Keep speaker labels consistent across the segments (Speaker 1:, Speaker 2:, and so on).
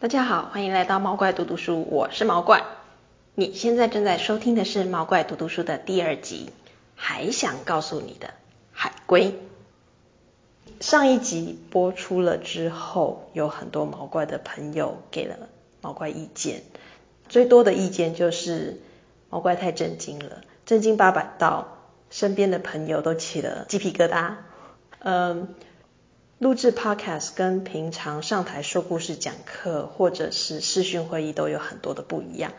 Speaker 1: 大家好，欢迎来到毛怪读读书，我是毛怪。你现在正在收听的是毛怪读读书的第二集，还想告诉你的海龟。上一集播出了之后，有很多毛怪的朋友给了毛怪意见，最多的意见就是毛怪太震惊了，震惊八百到身边的朋友都起了鸡皮疙瘩。嗯。录制 Podcast 跟平常上台说故事、讲课或者是视讯会议都有很多的不一样，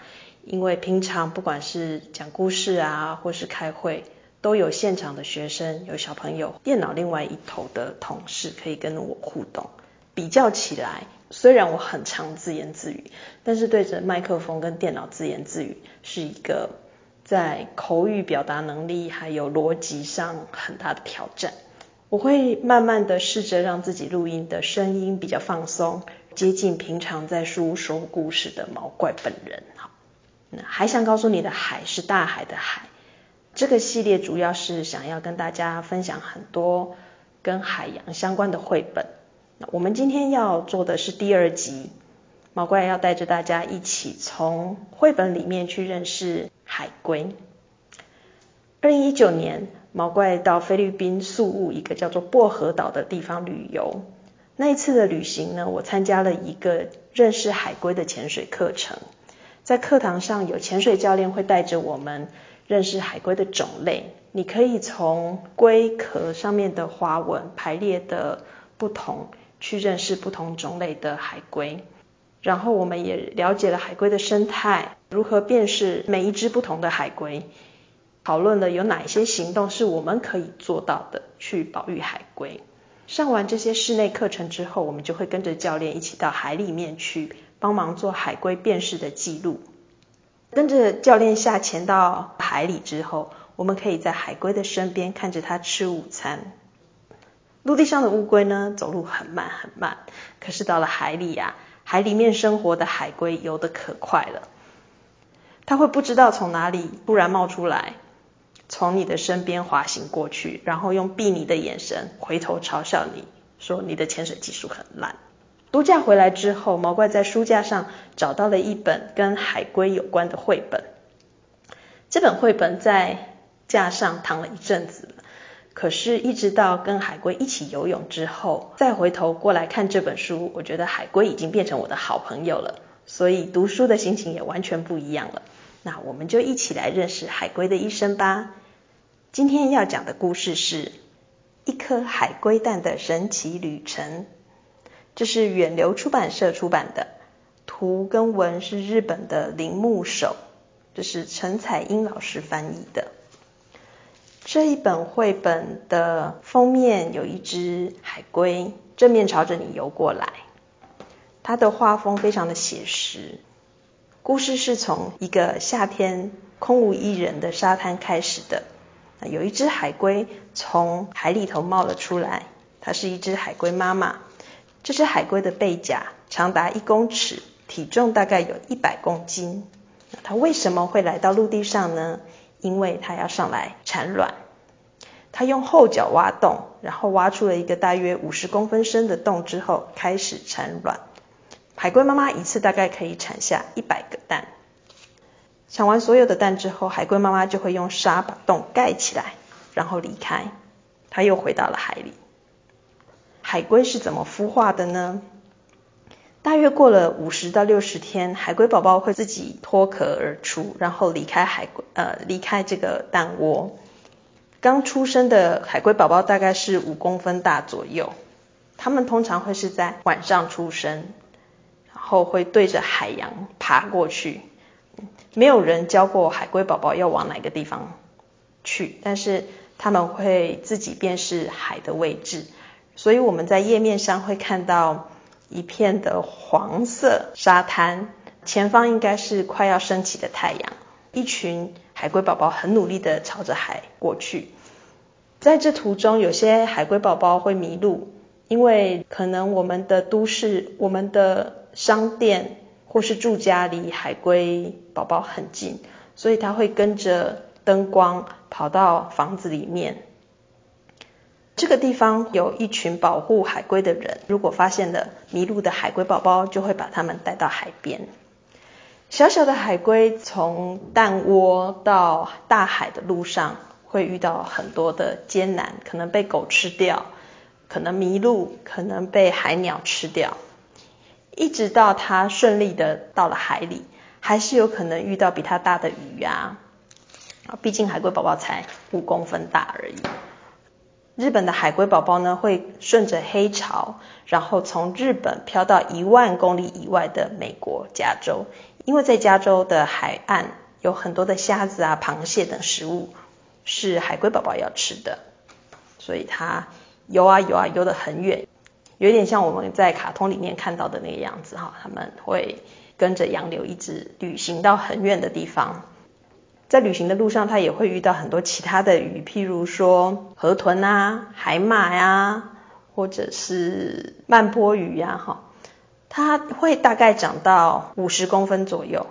Speaker 1: 因为平常不管是讲故事啊，或是开会，都有现场的学生、有小朋友，电脑另外一头的同事可以跟我互动。比较起来，虽然我很常自言自语，但是对着麦克风跟电脑自言自语是一个在口语表达能力还有逻辑上很大的挑战。我会慢慢的试着让自己录音的声音比较放松，接近平常在书屋说故事的毛怪本人。好，那还想告诉你的海是大海的海。这个系列主要是想要跟大家分享很多跟海洋相关的绘本。那我们今天要做的是第二集，毛怪要带着大家一起从绘本里面去认识海龟。二零一九年。毛怪到菲律宾宿务一个叫做薄荷岛的地方旅游。那一次的旅行呢，我参加了一个认识海龟的潜水课程。在课堂上，有潜水教练会带着我们认识海龟的种类。你可以从龟壳上面的花纹排列的不同，去认识不同种类的海龟。然后我们也了解了海龟的生态，如何辨识每一只不同的海龟。讨论了有哪些行动是我们可以做到的，去保育海龟。上完这些室内课程之后，我们就会跟着教练一起到海里面去帮忙做海龟辨识的记录。跟着教练下潜到海里之后，我们可以在海龟的身边看着它吃午餐。陆地上的乌龟呢，走路很慢很慢，可是到了海里呀，海里面生活的海龟游得可快了。它会不知道从哪里突然冒出来。从你的身边滑行过去，然后用避你的眼神回头嘲笑你，说你的潜水技术很烂。度假回来之后，毛怪在书架上找到了一本跟海龟有关的绘本。这本绘本在架上躺了一阵子，可是，一直到跟海龟一起游泳之后，再回头过来看这本书，我觉得海龟已经变成我的好朋友了，所以读书的心情也完全不一样了。那我们就一起来认识海龟的一生吧。今天要讲的故事是一颗海龟蛋的神奇旅程。这是远流出版社出版的，图跟文是日本的铃木守，这是陈彩英老师翻译的。这一本绘本的封面有一只海龟正面朝着你游过来，它的画风非常的写实。故事是从一个夏天空无一人的沙滩开始的。有一只海龟从海里头冒了出来，它是一只海龟妈妈。这只海龟的背甲长达一公尺，体重大概有一百公斤。它为什么会来到陆地上呢？因为它要上来产卵。它用后脚挖洞，然后挖出了一个大约五十公分深的洞之后，开始产卵。海龟妈妈一次大概可以产下一百个蛋。抢完所有的蛋之后，海龟妈妈就会用沙把洞盖起来，然后离开。它又回到了海里。海龟是怎么孵化的呢？大约过了五十到六十天，海龟宝宝会自己脱壳而出，然后离开海龟呃离开这个蛋窝。刚出生的海龟宝宝大概是五公分大左右，它们通常会是在晚上出生，然后会对着海洋爬过去。没有人教过海龟宝宝要往哪个地方去，但是他们会自己辨识海的位置，所以我们在页面上会看到一片的黄色沙滩，前方应该是快要升起的太阳，一群海龟宝宝很努力的朝着海过去。在这途中，有些海龟宝宝会迷路，因为可能我们的都市、我们的商店。或是住家离海龟宝宝很近，所以它会跟着灯光跑到房子里面。这个地方有一群保护海龟的人，如果发现了迷路的海龟宝宝，就会把它们带到海边。小小的海龟从蛋窝到大海的路上，会遇到很多的艰难，可能被狗吃掉，可能迷路，可能被海鸟吃掉，一直到它顺利的到了海里，还是有可能遇到比它大的鱼啊。毕竟海龟宝宝才五公分大而已。日本的海龟宝宝呢，会顺着黑潮，然后从日本飘到一万公里以外的美国加州。因为在加州的海岸有很多的虾子啊、螃蟹等食物是海龟宝宝要吃的，所以它游啊游啊游得很远，有点像我们在卡通里面看到的那个样子哈。他们会跟着洋流一直旅行到很远的地方，在旅行的路上，它也会遇到很多其他的鱼，譬如说河豚啊、海马呀，或者是曼波鱼呀，哈。它会大概长到五十公分左右。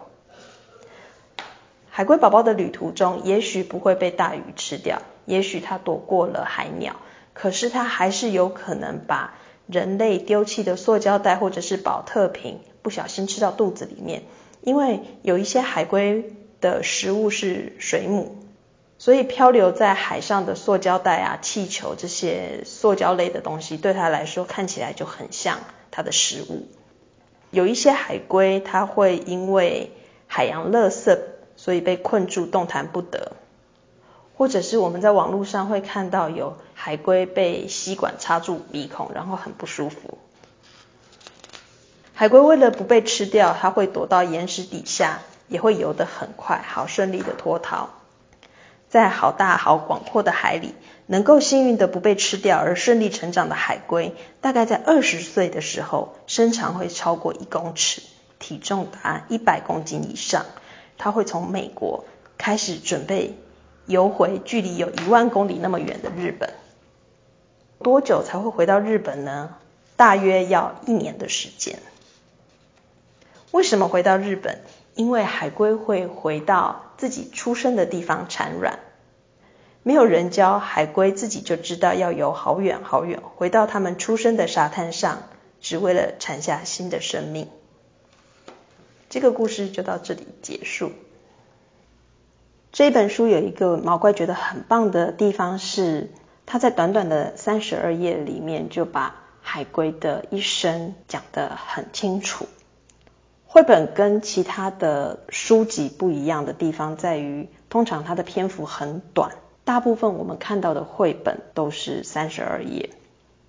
Speaker 1: 海龟宝宝的旅途中，也许不会被大鱼吃掉，也许它躲过了海鸟，可是它还是有可能把人类丢弃的塑胶袋或者是保特瓶不小心吃到肚子里面。因为有一些海龟的食物是水母，所以漂流在海上的塑胶袋啊、气球这些塑胶类的东西，对它来说看起来就很像它的食物。有一些海龟，它会因为海洋垃圾，所以被困住动弹不得，或者是我们在网络上会看到有海龟被吸管插住鼻孔，然后很不舒服。海龟为了不被吃掉，它会躲到岩石底下，也会游得很快，好顺利的脱逃。在好大好广阔的海里。能够幸运的不被吃掉而顺利成长的海龟，大概在二十岁的时候，身长会超过一公尺，体重达一百公斤以上。它会从美国开始准备游回距离有一万公里那么远的日本。多久才会回到日本呢？大约要一年的时间。为什么回到日本？因为海龟会回到自己出生的地方产卵。没有人教海龟，自己就知道要游好远好远，回到他们出生的沙滩上，只为了产下新的生命。这个故事就到这里结束。这本书有一个毛怪觉得很棒的地方是，他在短短的三十二页里面就把海龟的一生讲得很清楚。绘本跟其他的书籍不一样的地方在于，通常它的篇幅很短。大部分我们看到的绘本都是三十二页，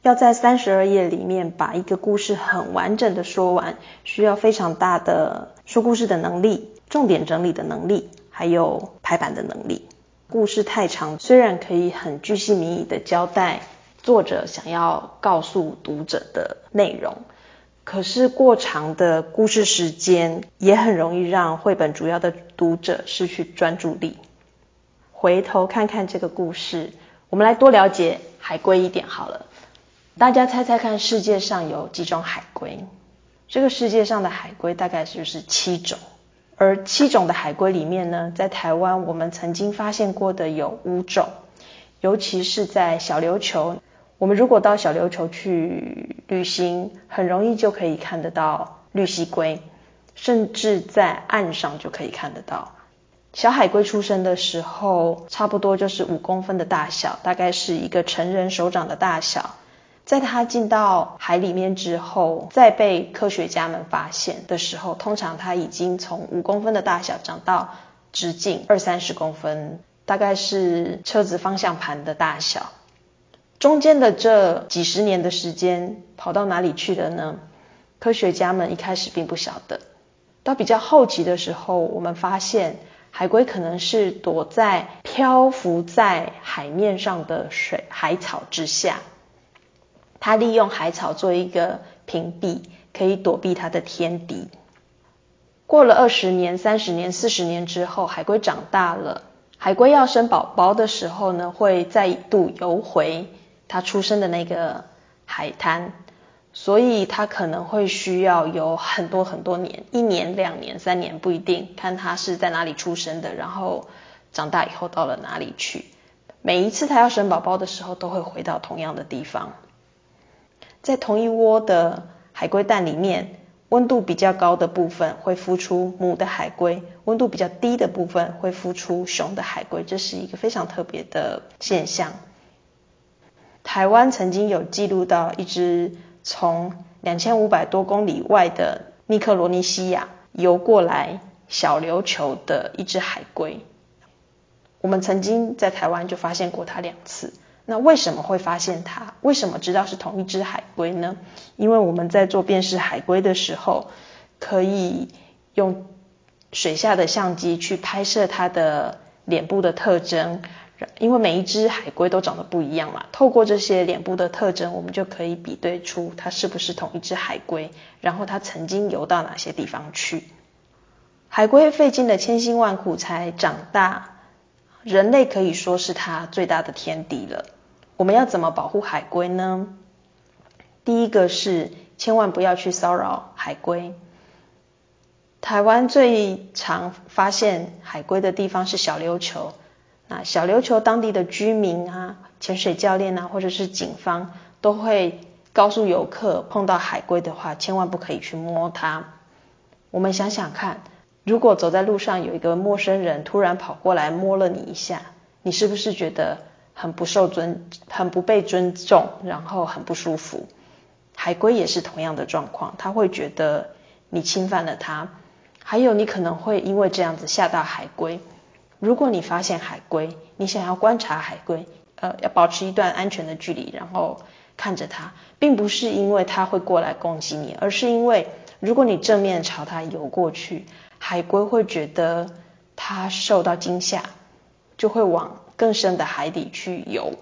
Speaker 1: 要在三十二页里面把一个故事很完整的说完，需要非常大的说故事的能力、重点整理的能力，还有排版的能力。故事太长，虽然可以很具细明义的交代作者想要告诉读者的内容，可是过长的故事时间也很容易让绘本主要的读者失去专注力。回头看看这个故事，我们来多了解海龟一点好了。大家猜猜看，世界上有几种海龟？这个世界上的海龟大概就是七种。而七种的海龟里面呢，在台湾我们曾经发现过的有五种，尤其是在小琉球。我们如果到小琉球去旅行，很容易就可以看得到绿蜥龟，甚至在岸上就可以看得到。小海龟出生的时候，差不多就是五公分的大小，大概是一个成人手掌的大小。在它进到海里面之后，再被科学家们发现的时候，通常它已经从五公分的大小长到直径二三十公分，大概是车子方向盘的大小。中间的这几十年的时间跑到哪里去了呢？科学家们一开始并不晓得。到比较后期的时候，我们发现。海龟可能是躲在漂浮在海面上的水海草之下，它利用海草做一个屏蔽，可以躲避它的天敌。过了二十年、三十年、四十年之后，海龟长大了，海龟要生宝宝的时候呢，会再度游回它出生的那个海滩。所以它可能会需要有很多很多年，一年、两年、三年不一定，看它是在哪里出生的，然后长大以后到了哪里去。每一次它要生宝宝的时候，都会回到同样的地方。在同一窝的海龟蛋里面，温度比较高的部分会孵出母的海龟，温度比较低的部分会孵出雄的海龟，这是一个非常特别的现象。台湾曾经有记录到一只从两千五百多公里外的密克罗尼西亚游过来小琉球的一只海龟，我们曾经在台湾就发现过它两次。那为什么会发现它？为什么知道是同一只海龟呢？因为我们在做辨识海龟的时候，可以用水下的相机去拍摄它的脸部的特征，因为每一只海龟都长得不一样嘛。透过这些脸部的特征，我们就可以比对出它是不是同一只海龟，然后它曾经游到哪些地方去。海龟费尽了千辛万苦才长大，人类可以说是它最大的天敌了。我们要怎么保护海龟呢？第一个是千万不要去骚扰海龟。台湾最常发现海龟的地方是小琉球，那小琉球当地的居民啊、潜水教练啊，或者是警方，都会告诉游客，碰到海龟的话，千万不可以去摸它。我们想想看，如果走在路上有一个陌生人突然跑过来摸了你一下，你是不是觉得？很不受尊，很不被尊重，然后很不舒服。海龟也是同样的状况，他会觉得你侵犯了他，还有你可能会因为这样子吓到海龟。如果你发现海龟，你想要观察海龟，呃，要保持一段安全的距离，然后看着它，并不是因为它会过来攻击你，而是因为如果你正面朝它游过去，海龟会觉得它受到惊吓，就会往。更深的海底去游，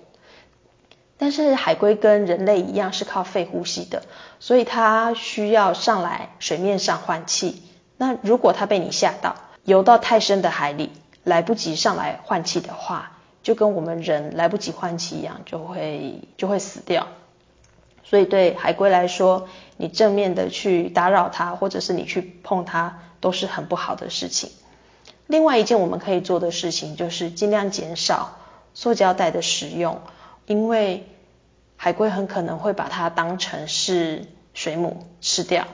Speaker 1: 但是海龟跟人类一样是靠肺呼吸的，所以它需要上来水面上换气。那如果它被你吓到，游到太深的海里，来不及上来换气的话，就跟我们人来不及换气一样，就会就会死掉。所以对海龟来说，你正面的去打扰它，或者是你去碰它，都是很不好的事情。另外一件我们可以做的事情就是尽量减少塑胶袋的使用，因为海龟很可能会把它当成是水母吃掉。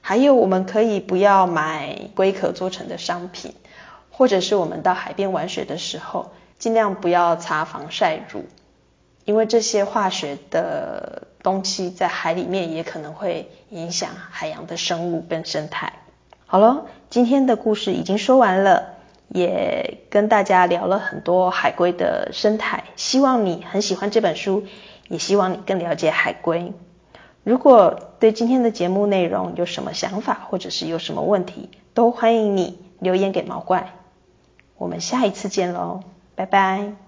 Speaker 1: 还有我们可以不要买龟壳做成的商品，或者是我们到海边玩水的时候，尽量不要擦防晒乳，因为这些化学的东西在海里面也可能会影响海洋的生物跟生态。好了，今天的故事已经说完了，也跟大家聊了很多海龟的生态。希望你很喜欢这本书，也希望你更了解海龟。如果对今天的节目内容有什么想法，或者是有什么问题，都欢迎你留言给毛怪。我们下一次见喽，拜拜。